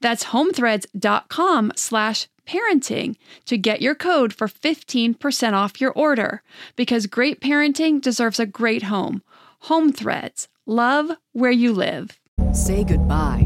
That's homethreads.com slash parenting to get your code for 15% off your order because great parenting deserves a great home. Home Threads. Love where you live. Say goodbye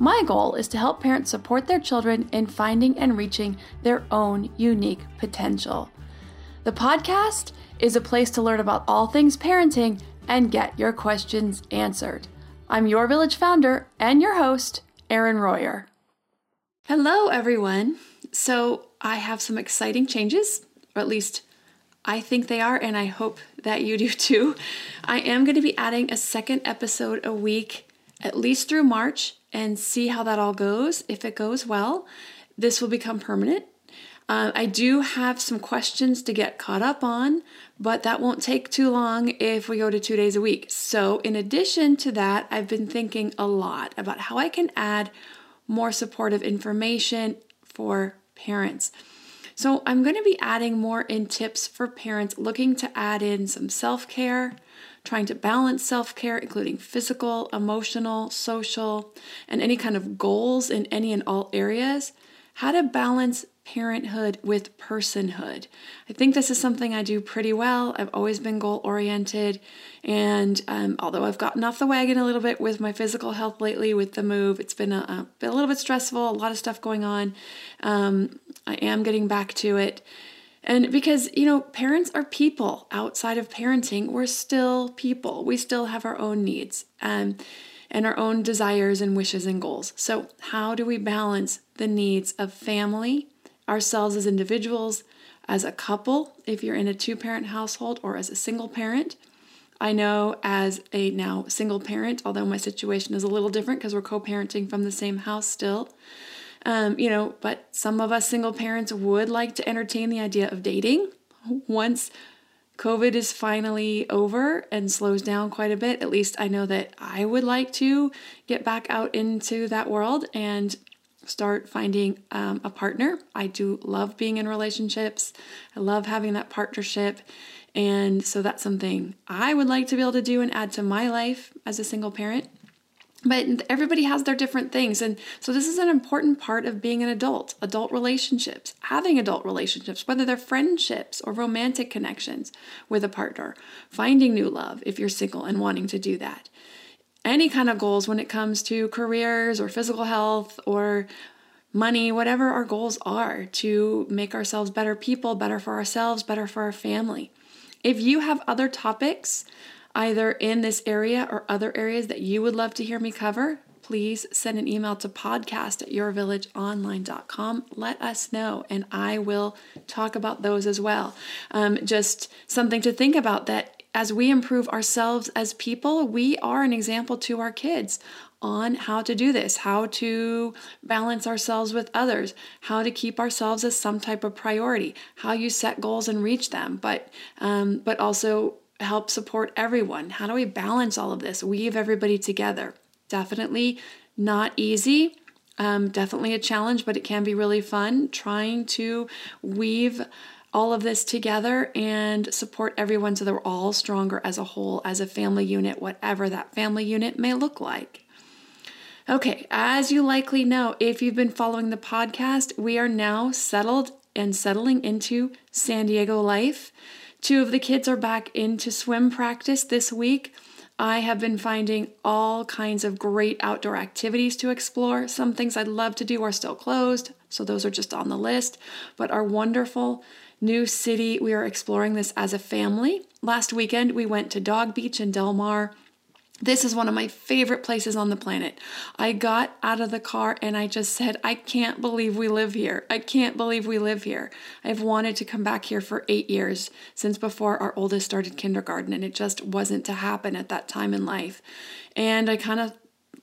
My goal is to help parents support their children in finding and reaching their own unique potential. The podcast is a place to learn about all things parenting and get your questions answered. I'm your village founder and your host, Erin Royer. Hello, everyone. So, I have some exciting changes, or at least I think they are, and I hope that you do too. I am going to be adding a second episode a week, at least through March, and see how that all goes. If it goes well, this will become permanent. Uh, I do have some questions to get caught up on, but that won't take too long if we go to two days a week. So, in addition to that, I've been thinking a lot about how I can add more supportive information for parents. So, I'm going to be adding more in tips for parents looking to add in some self care, trying to balance self care, including physical, emotional, social, and any kind of goals in any and all areas. How to balance parenthood with personhood. I think this is something I do pretty well. I've always been goal oriented. And um, although I've gotten off the wagon a little bit with my physical health lately with the move, it's been a, a, a little bit stressful, a lot of stuff going on. Um, I am getting back to it. And because, you know, parents are people outside of parenting, we're still people. We still have our own needs and, and our own desires and wishes and goals. So, how do we balance the needs of family? ourselves as individuals, as a couple, if you're in a two parent household, or as a single parent. I know as a now single parent, although my situation is a little different because we're co parenting from the same house still. Um, you know, but some of us single parents would like to entertain the idea of dating once COVID is finally over and slows down quite a bit. At least I know that I would like to get back out into that world and start finding um, a partner. I do love being in relationships, I love having that partnership. And so that's something I would like to be able to do and add to my life as a single parent. But everybody has their different things. And so this is an important part of being an adult, adult relationships, having adult relationships, whether they're friendships or romantic connections with a partner, finding new love if you're single and wanting to do that any kind of goals when it comes to careers or physical health or money, whatever our goals are to make ourselves better people, better for ourselves, better for our family. If you have other topics, either in this area or other areas that you would love to hear me cover, please send an email to podcast at yourvillageonline.com. Let us know, and I will talk about those as well. Um, just something to think about that as we improve ourselves as people, we are an example to our kids on how to do this, how to balance ourselves with others, how to keep ourselves as some type of priority, how you set goals and reach them, but um, but also help support everyone. How do we balance all of this, weave everybody together? Definitely not easy. Um, definitely a challenge, but it can be really fun trying to weave all of this together and support everyone so that we're all stronger as a whole, as a family unit, whatever that family unit may look like. Okay, as you likely know, if you've been following the podcast, we are now settled and settling into San Diego life. Two of the kids are back into swim practice this week. I have been finding all kinds of great outdoor activities to explore. Some things I'd love to do are still closed, so those are just on the list, but are wonderful. New city, we are exploring this as a family. Last weekend, we went to Dog Beach in Del Mar. This is one of my favorite places on the planet. I got out of the car and I just said, I can't believe we live here. I can't believe we live here. I've wanted to come back here for eight years since before our oldest started kindergarten, and it just wasn't to happen at that time in life. And I kind of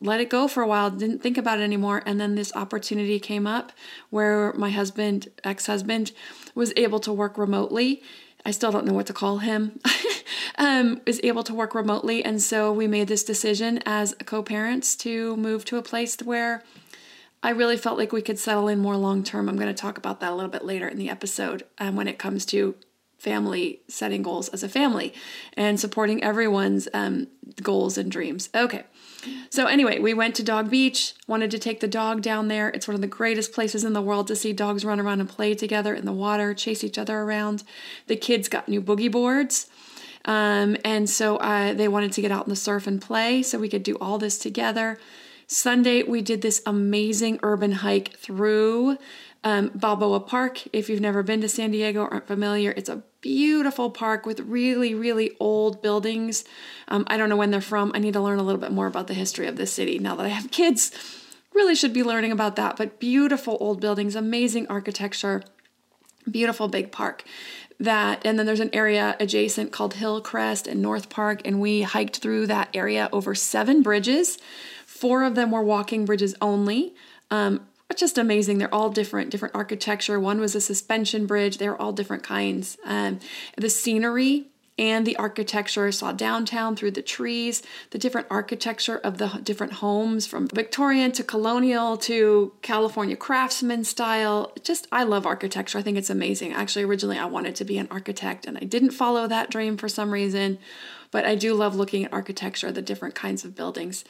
let it go for a while, didn't think about it anymore. And then this opportunity came up where my husband, ex husband, was able to work remotely. I still don't know what to call him. um, is able to work remotely. And so we made this decision as co parents to move to a place where I really felt like we could settle in more long term. I'm going to talk about that a little bit later in the episode um, when it comes to family setting goals as a family and supporting everyone's um, goals and dreams. Okay. So, anyway, we went to Dog Beach, wanted to take the dog down there. It's one of the greatest places in the world to see dogs run around and play together in the water, chase each other around. The kids got new boogie boards. Um, and so uh, they wanted to get out in the surf and play so we could do all this together. Sunday, we did this amazing urban hike through um, Balboa Park. If you've never been to San Diego aren't familiar, it's a beautiful park with really, really old buildings. Um, I don't know when they're from. I need to learn a little bit more about the history of this city now that I have kids. Really should be learning about that, but beautiful old buildings, amazing architecture, beautiful big park that and then there's an area adjacent called Hillcrest and North Park and we hiked through that area over seven bridges. Four of them were walking bridges only. Um, just amazing. They're all different, different architecture. One was a suspension bridge. They're all different kinds. Um, the scenery and the architecture. Saw downtown through the trees, the different architecture of the different homes from Victorian to colonial to California craftsman style. Just, I love architecture. I think it's amazing. Actually, originally I wanted to be an architect and I didn't follow that dream for some reason, but I do love looking at architecture, the different kinds of buildings.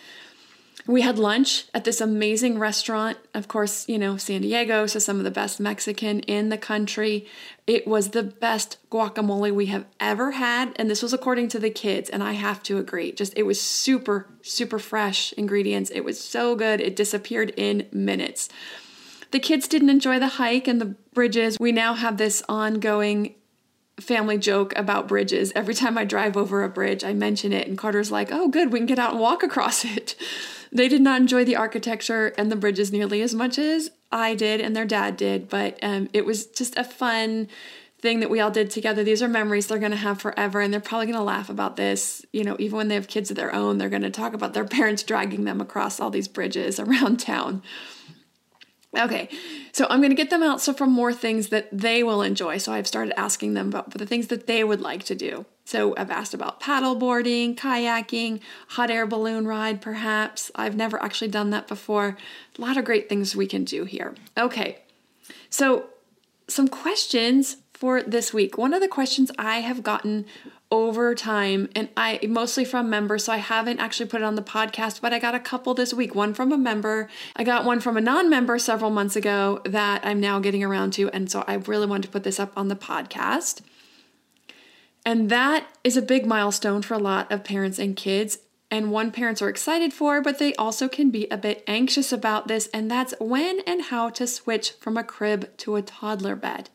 We had lunch at this amazing restaurant. Of course, you know, San Diego, so some of the best Mexican in the country. It was the best guacamole we have ever had. And this was according to the kids. And I have to agree. Just, it was super, super fresh ingredients. It was so good. It disappeared in minutes. The kids didn't enjoy the hike and the bridges. We now have this ongoing family joke about bridges. Every time I drive over a bridge, I mention it, and Carter's like, oh, good, we can get out and walk across it. They did not enjoy the architecture and the bridges nearly as much as I did and their dad did, but um, it was just a fun thing that we all did together. These are memories they're going to have forever, and they're probably going to laugh about this. You know, even when they have kids of their own, they're going to talk about their parents dragging them across all these bridges around town. Okay, so I'm going to get them out so for more things that they will enjoy. So I've started asking them about the things that they would like to do. So I've asked about paddle boarding, kayaking, hot air balloon ride, perhaps. I've never actually done that before. A lot of great things we can do here. Okay, so some questions for this week. One of the questions I have gotten over time and I mostly from members so I haven't actually put it on the podcast but I got a couple this week. One from a member. I got one from a non-member several months ago that I'm now getting around to and so I really wanted to put this up on the podcast. And that is a big milestone for a lot of parents and kids and one parents are excited for but they also can be a bit anxious about this and that's when and how to switch from a crib to a toddler bed.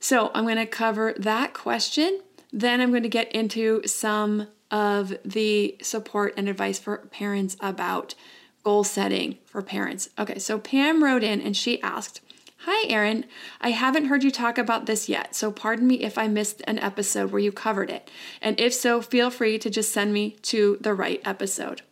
So I'm going to cover that question then I'm going to get into some of the support and advice for parents about goal setting for parents. Okay, so Pam wrote in and she asked, Hi, Erin. I haven't heard you talk about this yet, so pardon me if I missed an episode where you covered it. And if so, feel free to just send me to the right episode.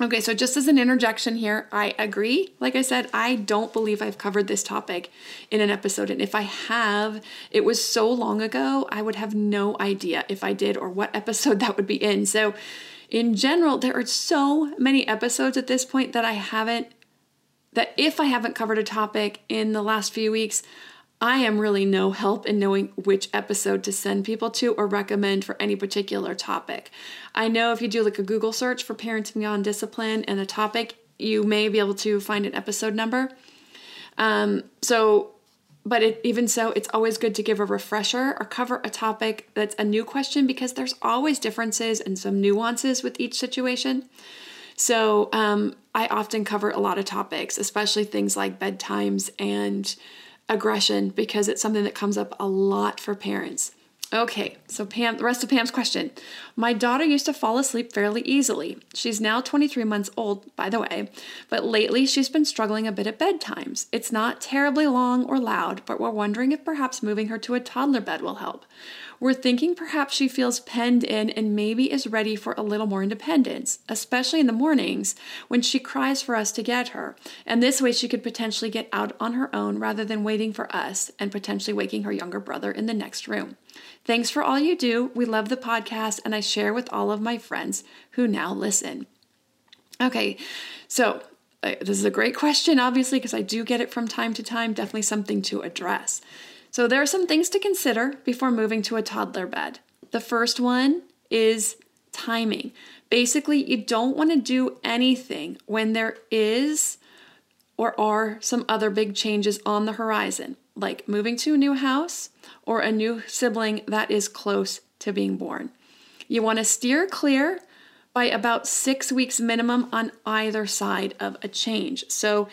Okay, so just as an interjection here, I agree. Like I said, I don't believe I've covered this topic in an episode. And if I have, it was so long ago, I would have no idea if I did or what episode that would be in. So, in general, there are so many episodes at this point that I haven't that if I haven't covered a topic in the last few weeks, I am really no help in knowing which episode to send people to or recommend for any particular topic. I know if you do like a Google search for parenting beyond discipline and a topic, you may be able to find an episode number. Um, so, but it, even so, it's always good to give a refresher or cover a topic that's a new question because there's always differences and some nuances with each situation. So um, I often cover a lot of topics, especially things like bedtimes and aggression, because it's something that comes up a lot for parents. Okay, so Pam, the rest of Pam's question. My daughter used to fall asleep fairly easily. She's now 23 months old, by the way, but lately she's been struggling a bit at bedtimes. It's not terribly long or loud, but we're wondering if perhaps moving her to a toddler bed will help. We're thinking perhaps she feels penned in and maybe is ready for a little more independence, especially in the mornings when she cries for us to get her. And this way she could potentially get out on her own rather than waiting for us and potentially waking her younger brother in the next room. Thanks for all you do. We love the podcast and I share with all of my friends who now listen. Okay, so uh, this is a great question, obviously, because I do get it from time to time. Definitely something to address. So, there are some things to consider before moving to a toddler bed. The first one is timing. Basically, you don't want to do anything when there is or are some other big changes on the horizon, like moving to a new house or a new sibling that is close to being born. You want to steer clear by about six weeks minimum on either side of a change. So,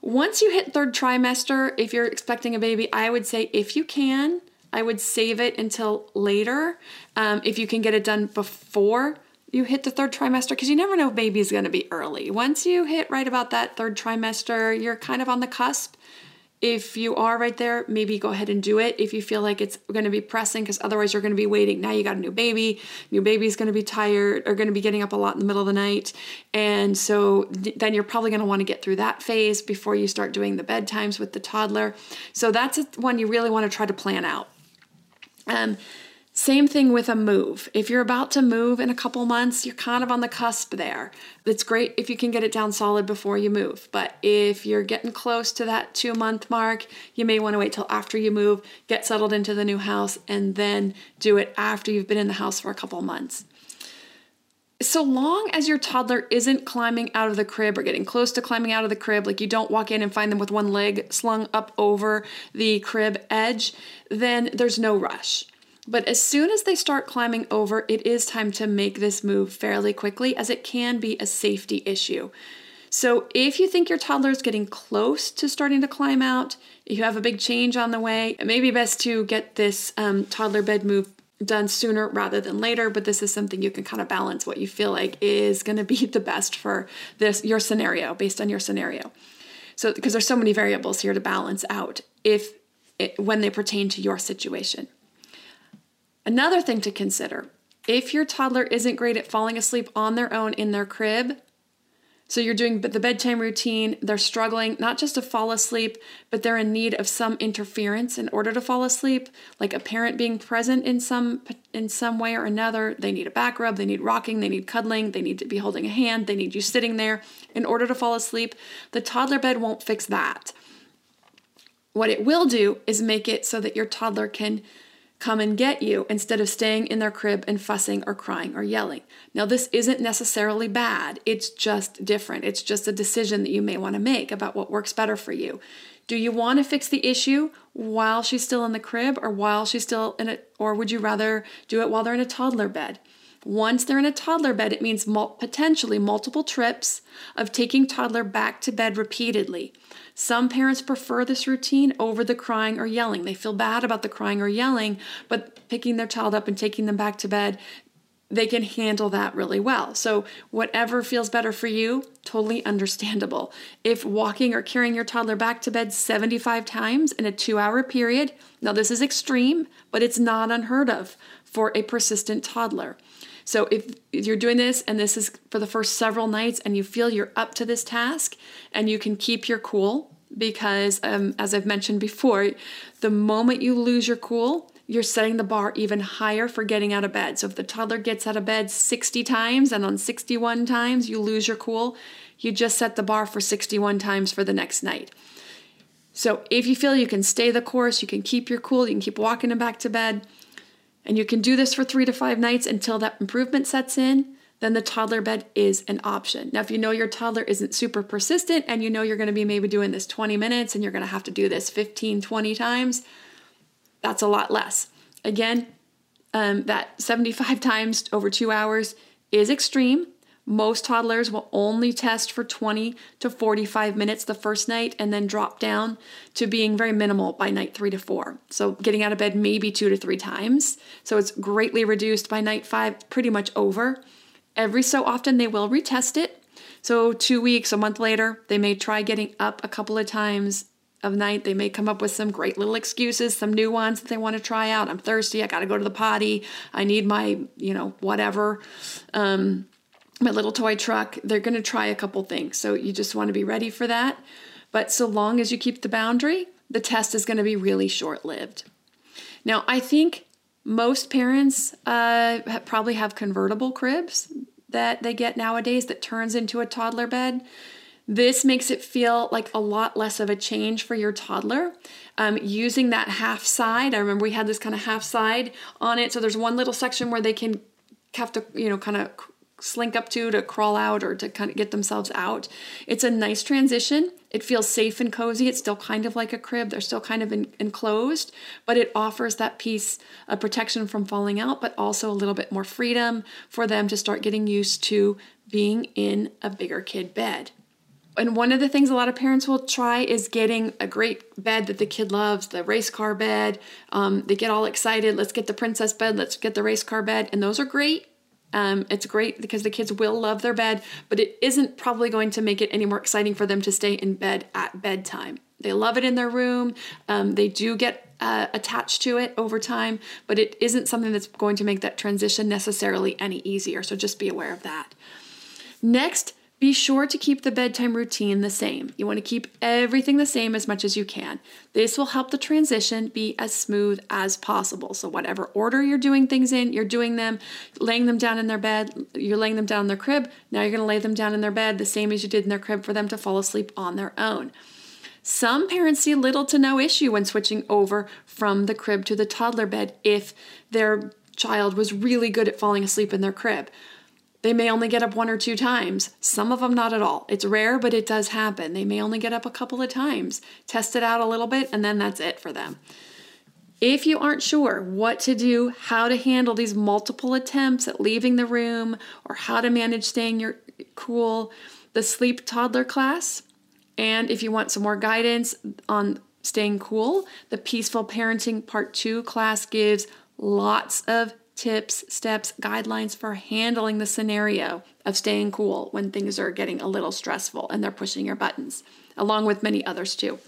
once you hit third trimester, if you're expecting a baby, I would say if you can, I would save it until later. Um, if you can get it done before you hit the third trimester, because you never know baby's going to be early. Once you hit right about that third trimester, you're kind of on the cusp if you are right there, maybe go ahead and do it if you feel like it's going to be pressing, because otherwise you're going to be waiting. Now you got a new baby, new baby's going to be tired or going to be getting up a lot in the middle of the night. And so th- then you're probably going to want to get through that phase before you start doing the bedtimes with the toddler. So that's one you really want to try to plan out. Um, same thing with a move. If you're about to move in a couple months, you're kind of on the cusp there. It's great if you can get it down solid before you move. But if you're getting close to that two month mark, you may want to wait till after you move, get settled into the new house, and then do it after you've been in the house for a couple months. So long as your toddler isn't climbing out of the crib or getting close to climbing out of the crib, like you don't walk in and find them with one leg slung up over the crib edge, then there's no rush. But as soon as they start climbing over, it is time to make this move fairly quickly as it can be a safety issue. So if you think your toddler is getting close to starting to climb out, you have a big change on the way, it may be best to get this um, toddler bed move done sooner rather than later but this is something you can kind of balance what you feel like is going to be the best for this your scenario based on your scenario so because there's so many variables here to balance out if it, when they pertain to your situation Another thing to consider if your toddler isn't great at falling asleep on their own in their crib, so you're doing the bedtime routine, they're struggling not just to fall asleep, but they're in need of some interference in order to fall asleep, like a parent being present in some in some way or another. They need a back rub, they need rocking, they need cuddling, they need to be holding a hand, they need you sitting there in order to fall asleep. The toddler bed won't fix that. What it will do is make it so that your toddler can come and get you instead of staying in their crib and fussing or crying or yelling. Now, this isn't necessarily bad, it's just different. It's just a decision that you may want to make about what works better for you. Do you want to fix the issue while she's still in the crib or while she's still in it, or would you rather do it while they're in a toddler bed? Once they're in a toddler bed, it means mul- potentially multiple trips of taking toddler back to bed repeatedly. Some parents prefer this routine over the crying or yelling. They feel bad about the crying or yelling, but picking their child up and taking them back to bed they can handle that really well. So, whatever feels better for you, totally understandable. If walking or carrying your toddler back to bed 75 times in a two hour period, now this is extreme, but it's not unheard of for a persistent toddler. So, if you're doing this and this is for the first several nights and you feel you're up to this task and you can keep your cool, because um, as I've mentioned before, the moment you lose your cool, you're setting the bar even higher for getting out of bed. So if the toddler gets out of bed 60 times and on 61 times you lose your cool, you just set the bar for 61 times for the next night. So if you feel you can stay the course, you can keep your cool, you can keep walking them back to bed, and you can do this for three to five nights until that improvement sets in, then the toddler bed is an option. Now, if you know your toddler isn't super persistent and you know you're to be maybe doing this 20 minutes and you're to have to do this 15, 20 times, that's a lot less. Again, um, that 75 times over two hours is extreme. Most toddlers will only test for 20 to 45 minutes the first night and then drop down to being very minimal by night three to four. So, getting out of bed maybe two to three times. So, it's greatly reduced by night five, pretty much over. Every so often, they will retest it. So, two weeks, a month later, they may try getting up a couple of times of night, they may come up with some great little excuses, some new ones that they want to try out. I'm thirsty. I got to go to the potty. I need my, you know, whatever, um, my little toy truck. They're going to try a couple things. So you just want to be ready for that. But so long as you keep the boundary, the test is going to be really short lived. Now, I think most parents uh, probably have convertible cribs that they get nowadays that turns into a toddler bed. This makes it feel like a lot less of a change for your toddler. Um, using that half side, I remember we had this kind of half side on it. So there's one little section where they can have to, you know, kind of slink up to to crawl out or to kind of get themselves out. It's a nice transition. It feels safe and cozy. It's still kind of like a crib. They're still kind of in, enclosed, but it offers that piece of protection from falling out, but also a little bit more freedom for them to start getting used to being in a bigger kid bed and one of the things a lot of parents will try is getting a great bed that the kid loves, the race car bed. Um, they get all excited. Let's get the princess bed. Let's get the race car bed. And those are great. Um, it's great because the kids will love their bed, but it isn't probably going to make it any more exciting for them to stay in bed at bedtime. They love it in their room. Um, they do get uh, attached to it over time, but it isn't something that's going to make that transition necessarily any easier. So just be aware of that. Next, be sure to keep the bedtime routine the same. You want to keep everything the same as much as you can. This will help the transition be as smooth as possible. So, whatever order you're doing things in, you're doing them, laying them down in their bed, you're laying them down in their crib. Now you're going to lay them down in their bed the same as you did in their crib for them to fall asleep on their own. Some parents see little to no issue when switching over from the crib to the toddler bed if their child was really good at falling asleep in their crib. They may only get up one or two times, some of them not at all. It's rare, but it does happen. They may only get up a couple of times, test it out a little bit, and then that's it for them. If you aren't sure what to do, how to handle these multiple attempts at leaving the room, or how to manage staying your cool, the sleep toddler class, and if you want some more guidance on staying cool, the peaceful parenting part 2 class gives lots of tips, steps, guidelines for handling the scenario of staying cool when things are getting a little stressful and they're pushing your buttons, along with many others too.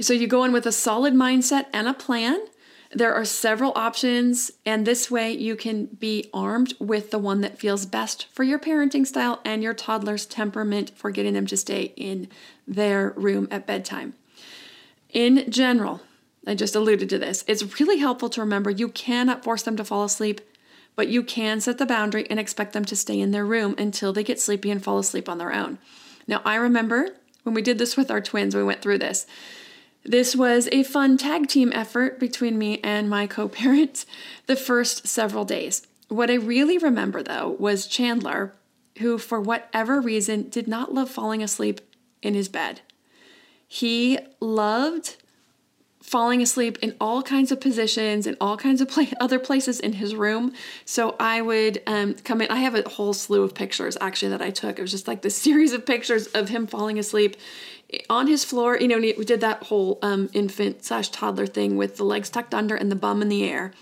So you go in with a solid mindset and a plan. There are several options, and this way you can be armed with the one that feels best for your parenting style and your toddler's temperament for getting them to stay in their room at bedtime. In general, I just alluded to this. It's really helpful to remember you cannot force them to fall asleep, but you can set the boundary and expect them to stay in their room until they get sleepy and fall asleep on their own. Now, I remember when we did this with our twins, we went through this. This was a fun tag team effort between me and my co parent the first several days. What I really remember, though, was Chandler, who, for whatever reason, did not love falling asleep in his bed. He loved falling asleep in all kinds of positions in all kinds of other places in his room. So I would um, come in. I have a whole slew of pictures actually that I took. It was just like this series of pictures of him falling asleep on his floor. You know, we did that whole um, infant slash toddler thing with the legs tucked under and the bum in the air.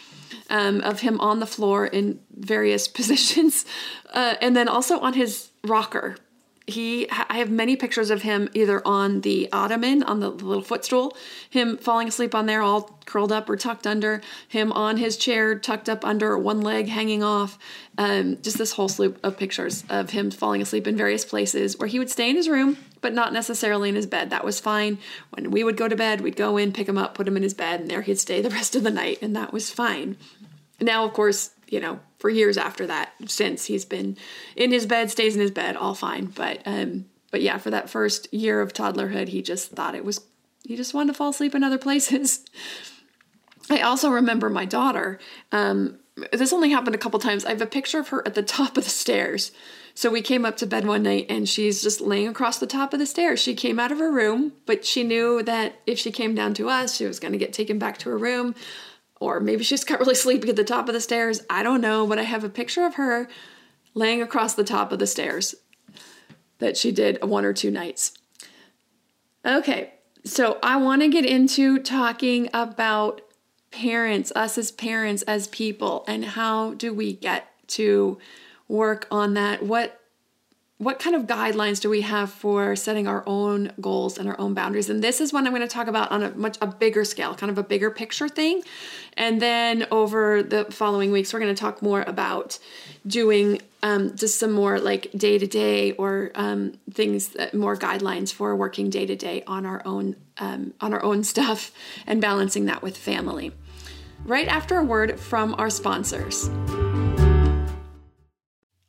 um, of him on the floor in various positions, uh, and then also on his rocker he i have many pictures of him either on the ottoman on the little footstool him falling asleep on there all curled up or tucked under him on his chair tucked up under one leg hanging off um, just this whole slew of pictures of him falling asleep in various places where he would stay in his room but not necessarily in his bed. That was fine. When we would go to bed we'd go in pick him up put him in his bed and there he'd stay the rest of the night and that was fine now of course you know for years after that since he's been in his bed stays in his bed all fine. But um but yeah for that first year of toddlerhood he just thought it was he just wanted to fall asleep in other places. I also remember my daughter um this only happened a couple times. I have a picture of her at the top of the stairs. So we came up to bed one night and she's just laying across the top of the stairs. She came out of her room, but she knew that if she came down to us, she was going to get taken back to her room or maybe she's got really sleepy at the top of the stairs. I don't know, but I have a picture of her laying across the top of the stairs that she did one or two nights. Okay, so I want to get into talking about parents, us as parents, as people, and how do we get to work on that? What what kind of guidelines do we have for setting our own goals and our own boundaries? And this is what i'm going to talk about on a much a bigger scale kind of a bigger picture thing. And then over the following weeks we're going to talk more about doing um, just some more like day to day or um, things that, more guidelines for working day to day on our own um, on our own stuff and balancing that with family. Right after a word from our sponsors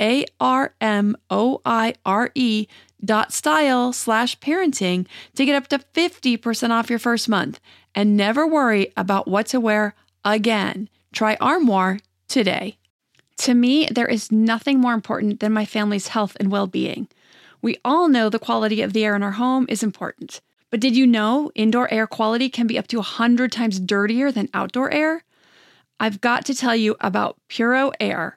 a R M O I R E dot style slash parenting to get up to 50% off your first month and never worry about what to wear again. Try Armoire today. To me, there is nothing more important than my family's health and well being. We all know the quality of the air in our home is important. But did you know indoor air quality can be up to 100 times dirtier than outdoor air? I've got to tell you about Puro Air.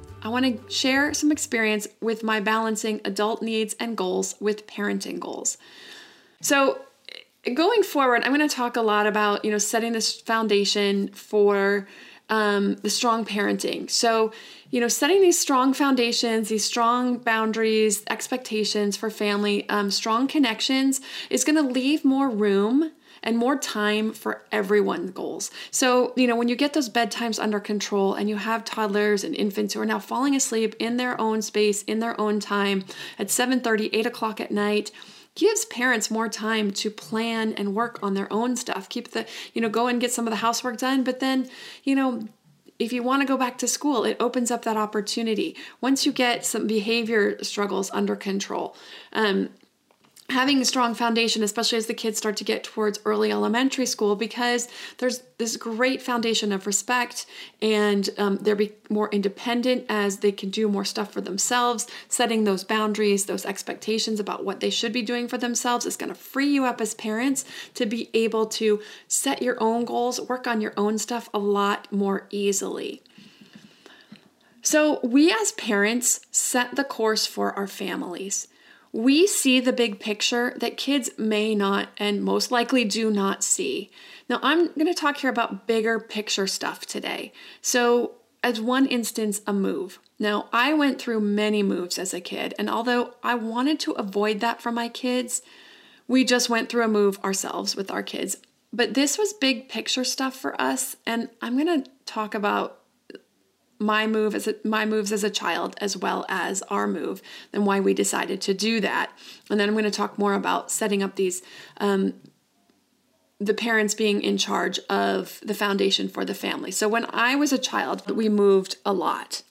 I want to share some experience with my balancing adult needs and goals with parenting goals. So, going forward, I'm going to talk a lot about, you know, setting this foundation for um, the strong parenting. So, you know, setting these strong foundations, these strong boundaries, expectations for family, um, strong connections is going to leave more room and more time for everyone's goals. So, you know, when you get those bedtimes under control and you have toddlers and infants who are now falling asleep in their own space, in their own time at 7 30, 8 o'clock at night, gives parents more time to plan and work on their own stuff. Keep the, you know, go and get some of the housework done, but then, you know, if you want to go back to school, it opens up that opportunity. Once you get some behavior struggles under control, um, having a strong foundation, especially as the kids start to get towards early elementary school, because there's this great foundation of respect and um, they're be more independent as they can do more stuff for themselves. Setting those boundaries, those expectations about what they should be doing for themselves is going to free you up as parents to be able to set your own goals, work on your own stuff a lot more easily. So, we as parents set the course for our families we see the big picture that kids may not and most likely do not see. Now, I'm going to talk here about bigger picture stuff today. So, as one instance, a move. Now, I went through many moves as a kid, and although I wanted to avoid that for my kids, we just went through a move ourselves with our kids. But this was big picture stuff for us, and I'm going to talk about my move as a, my moves as a child as well as our move and why we decided to do that and then i'm going to talk more about setting up these um, the parents being in charge of the foundation for the family so when i was a child we moved a lot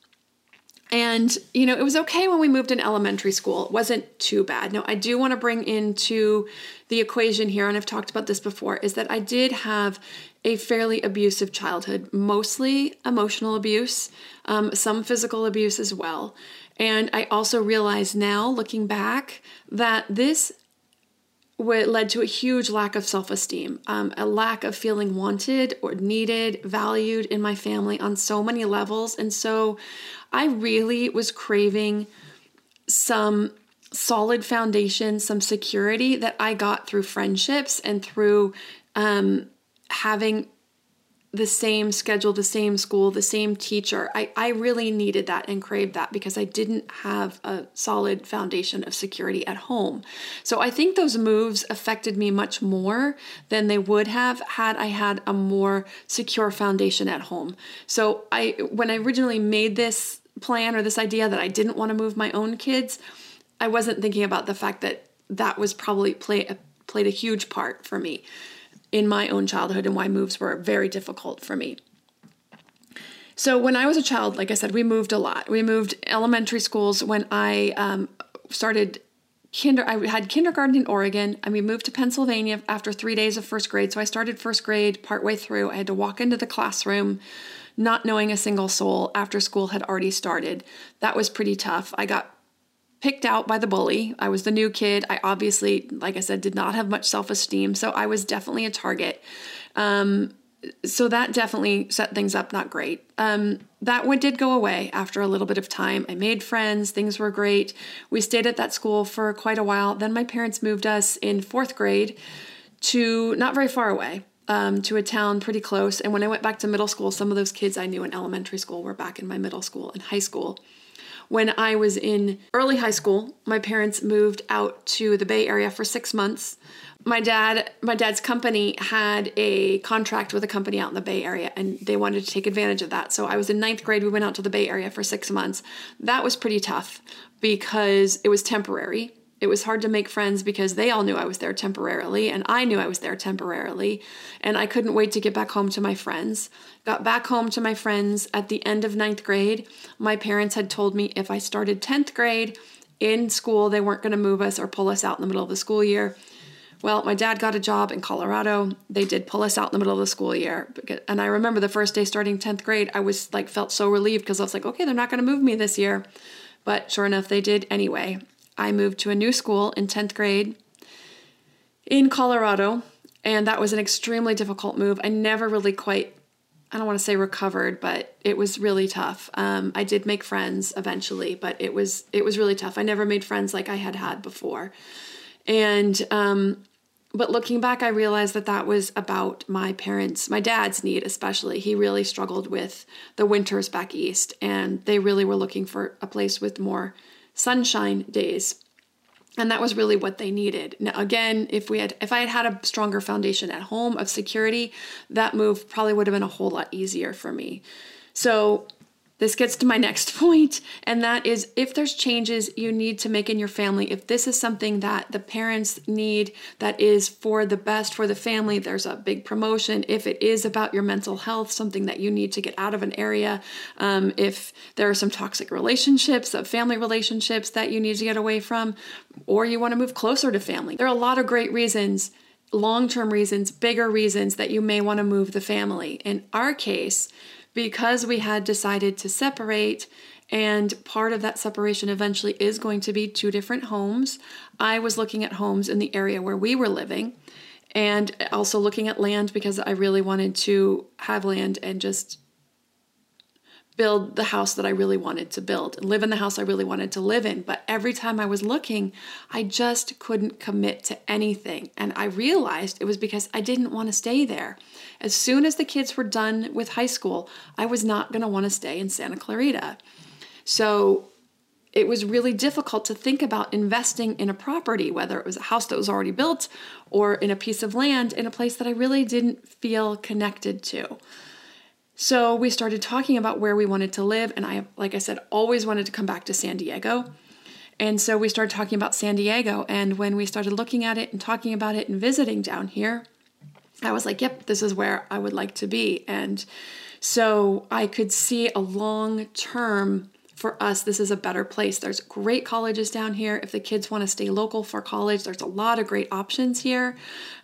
and, you know, it was okay when we moved in elementary school. It wasn't too bad. Now, I do want to bring into the equation here, and I've talked about this before, is that I did have a fairly abusive childhood, mostly emotional abuse, um, some physical abuse as well. And I also realize now, looking back, that this led to a huge lack of self esteem, um, a lack of feeling wanted or needed, valued in my family on so many levels. And so I really was craving some solid foundation, some security that I got through friendships and through um, having the same schedule, the same school, the same teacher. I, I really needed that and craved that because I didn't have a solid foundation of security at home. So I think those moves affected me much more than they would have had I had a more secure foundation at home. So I when I originally made this plan or this idea that I didn't want to move my own kids, I wasn't thinking about the fact that that was probably play, played a huge part for me in my own childhood and why moves were very difficult for me. So, when I was a child, like I said, we moved a lot. We moved elementary schools when I um, started kinder. I had kindergarten in Oregon, and we moved to Pennsylvania after three days of first grade. So I started first grade partway through. I had to walk into the classroom, not knowing a single soul after school had already started. That was pretty tough. I got picked out by the bully. I was the new kid. I obviously, like I said, did not have much self esteem. So I was definitely a target. Um, so that definitely set things up not great. Um, that one did go away after a little bit of time. I made friends, things were great. We stayed at that school for quite a while. Then my parents moved us in fourth grade to not very far away. Um, to a town pretty close. And when I went back to middle school, some of those kids I knew in elementary school were back in my middle school and high school. When I was in early high school, my parents moved out to the Bay Area for six months. My dad, my dad's company had a contract with a company out in the Bay Area, and they wanted to take advantage of that. So I was in ninth grade. We went out to the Bay Area for six months. That was pretty tough because it was temporary it was hard to make friends because they all knew I was there temporarily and I knew I was there temporarily. And I couldn't wait to get back home to my friends. Got back home to my friends at the end of ninth grade. My parents had told me if I started 10th grade in school, they weren't going to move us or pull us out in the middle of the school year. Well, my dad got a job in Colorado. They did pull us out in the middle of the school year. And I remember the first day starting 10th grade, I was like, felt so relieved because I was like, okay, they're not going to move me this year. But sure enough, they did anyway. I moved to a new school in 10th grade in Colorado, and that was an extremely difficult move. I never really quite I don't want to say recovered, but it was really tough. Um, I did make friends eventually, but it was it was really tough. I never made friends like I had had before, and um, but looking back, I realized that that was about my parents, my dad's need especially. He really struggled with the winters back east, and they really were looking for a place with more sunshine days. And that was really what they needed. Now again if we had if i had had a stronger foundation at home of security that move probably would have been a whole lot easier for me. So this gets to my next point, and that is if there's changes you need to make in your family, if this is something that the parents need that is for the best for the family, there's a big promotion. If it is about your mental health, something that you need to get out of an area, um, if there are some toxic relationships, uh, family relationships that you need to get away from, or you want to move closer to family, there are a lot of great reasons long term reasons, bigger reasons that you may want to move the family. In our case, because we had decided to separate and part of that separation eventually is going to be two different homes. I was looking at homes in the area where we were living and also looking at land because I really wanted to have land and just build the house that I really wanted to build and live in the house I really wanted to live in. But every time I was looking, I just couldn't commit to anything. And I realized it was because I didn't want to stay there. As soon as the kids were done with high school, I was not going to want to stay in Santa Clarita. So it was really difficult to think about investing in a property, whether it was a house that was already built or in a piece of land in a place that I really didn't feel connected to. So we started talking about where we wanted to live, and I, like I said, always wanted to come back to San Diego. And so we started talking about San Diego, and when we started looking at it and talking about it and visiting down here, I was like, yep, this is where I would like to be. And so I could see a long term for us, this is a better place. There's great colleges down here. If the kids want to stay local for college, there's a lot of great options here.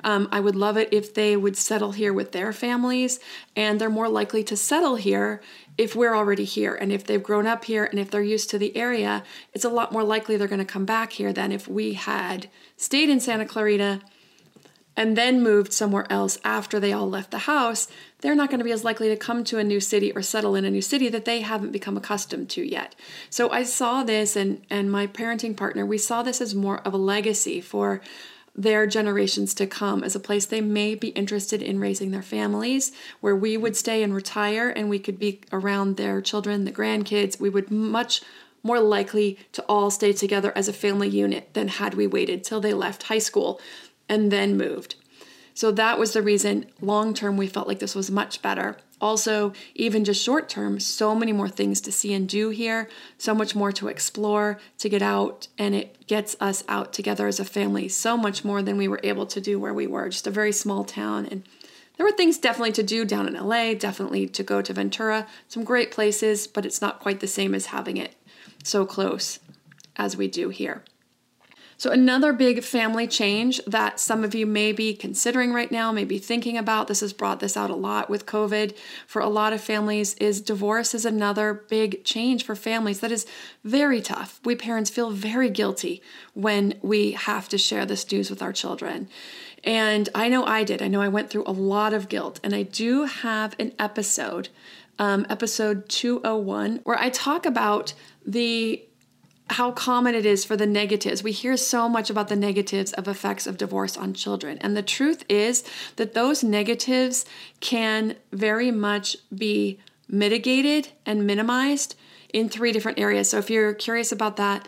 Um, I would love it if they would settle here with their families, and they're more likely to settle here if we're already here. And if they've grown up here and if they're used to the area, it's a lot more likely they're going to come back here than if we had stayed in Santa Clarita and then moved somewhere else after they all left the house, they're not going to be as likely to come to a new city or settle in a new city that they haven't become accustomed to yet. So I saw this and and my parenting partner, we saw this as more of a legacy for their generations to come as a place they may be interested in raising their families, where we would stay and retire and we could be around their children, the grandkids. We would much more likely to all stay together as a family unit than had we waited till they left high school and then moved. So that was the reason long term we felt like this was much better. Also, even just short term, so many more things to see and do here, so much more to explore, to get out, and it gets us out together as a family so much more than we were able to do where we were, just a very small town. And there were things definitely to do down in LA, definitely to go to Ventura, some great places, but it's not quite the same as having it so close as we do here. So, another big family change that some of you may be considering right now, may be thinking about, this has brought this out a lot with COVID for a lot of families, is divorce is another big change for families that is very tough. We parents feel very guilty when we have to share this news with our children. And I know I did. I know I went through a lot of guilt. And I do have an episode, um, episode 201, where I talk about the how common it is for the negatives. We hear so much about the negatives of effects of divorce on children. And the truth is that those negatives can very much be mitigated and minimized in three different areas. So if you're curious about that,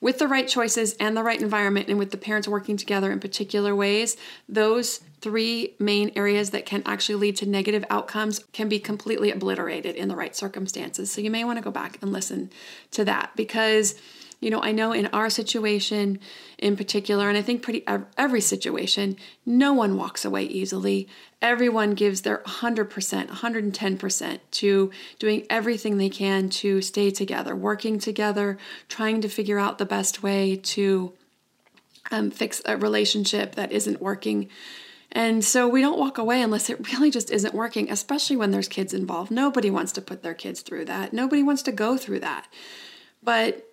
with the right choices and the right environment, and with the parents working together in particular ways, those three main areas that can actually lead to negative outcomes can be completely obliterated in the right circumstances. So you may want to go back and listen to that because you know, I know in our situation in particular, and I think pretty every situation, no one walks away easily. Everyone gives their 100%, 110% to doing everything they can to stay together, working together, trying to figure out the best way to um, fix a relationship that isn't working. And so we don't walk away unless it really just isn't working, especially when there's kids involved. Nobody wants to put their kids through that. Nobody wants to go through that. But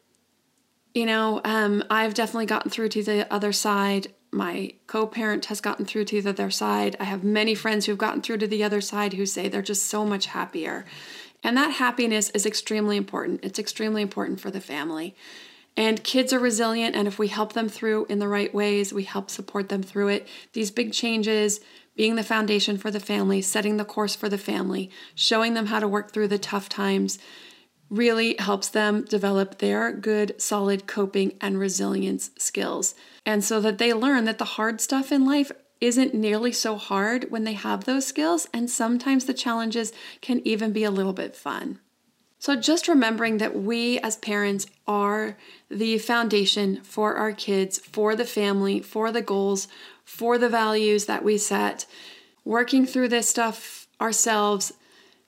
you know, um, I've definitely gotten through to the other side my co parent has gotten through to the other side. I have many friends who've gotten through to the other side who say they're just so much happier. And that happiness is extremely important. It's extremely important for the family. And kids are resilient, and if we help them through in the right ways, we help support them through it. These big changes, being the foundation for the family, setting the course for the family, showing them how to work through the tough times, really helps them develop their good, solid coping and resilience skills. And so that they learn that the hard stuff in life isn't nearly so hard when they have those skills, and sometimes the challenges can even be a little bit fun. So, just remembering that we as parents are the foundation for our kids, for the family, for the goals, for the values that we set, working through this stuff ourselves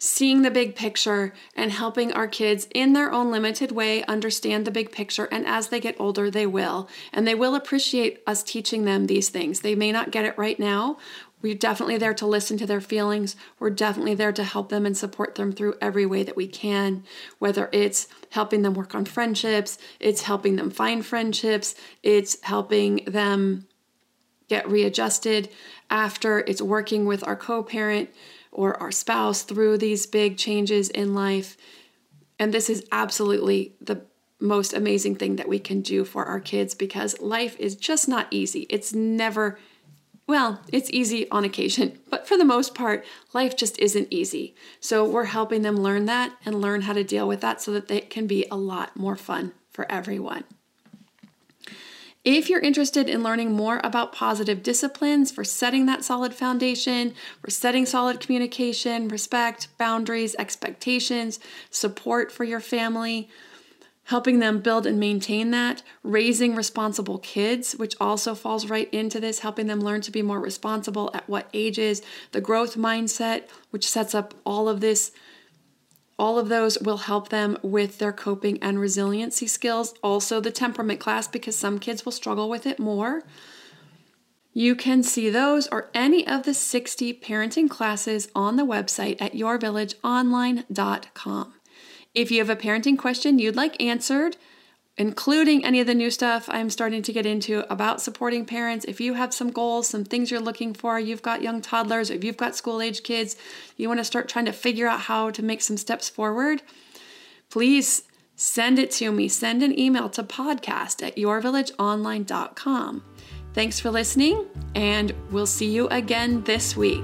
seeing the big picture and helping our kids in their own limited way understand the big picture. And as they get older, they will. And they will appreciate us teaching them these things. They may not get it right now. We're definitely there to listen to their feelings. We're definitely there to help them and support them through every way that we can, whether it's helping them work on friendships, it's helping them find friendships, it's helping them get readjusted after, it's working with our co parent or our spouse through these big changes in life. And this is absolutely the most amazing thing that we can do for our kids because life is just not easy. It's never, well, it's easy on occasion, but for the most part, life just isn't easy. So we're helping them learn that and learn how to deal with that so that it can be a lot more fun for everyone. If you're interested in learning more about positive disciplines for setting that solid foundation, for setting solid communication, respect, boundaries, expectations, support for your family, helping them build and maintain that, raising responsible kids, which also falls right into this, helping them learn to be more responsible at what ages, the growth mindset, which sets up all of this all of those will help them with their coping and resiliency skills. Also, the temperament class, because some kids will struggle with it more. You can see those or any of the 60 parenting classes on the website at yourvillageonline.com. If you have a parenting question you'd like answered, including any of the new stuff I'm starting to get into about supporting parents. If you have some goals, some things you're looking for, you've got young toddlers, if you've got school age kids, you want to start trying to figure out how to make some steps forward, please send it to me. Send an email to podcast at yourvillageonline.com. Thanks for listening, and we'll see you again this week.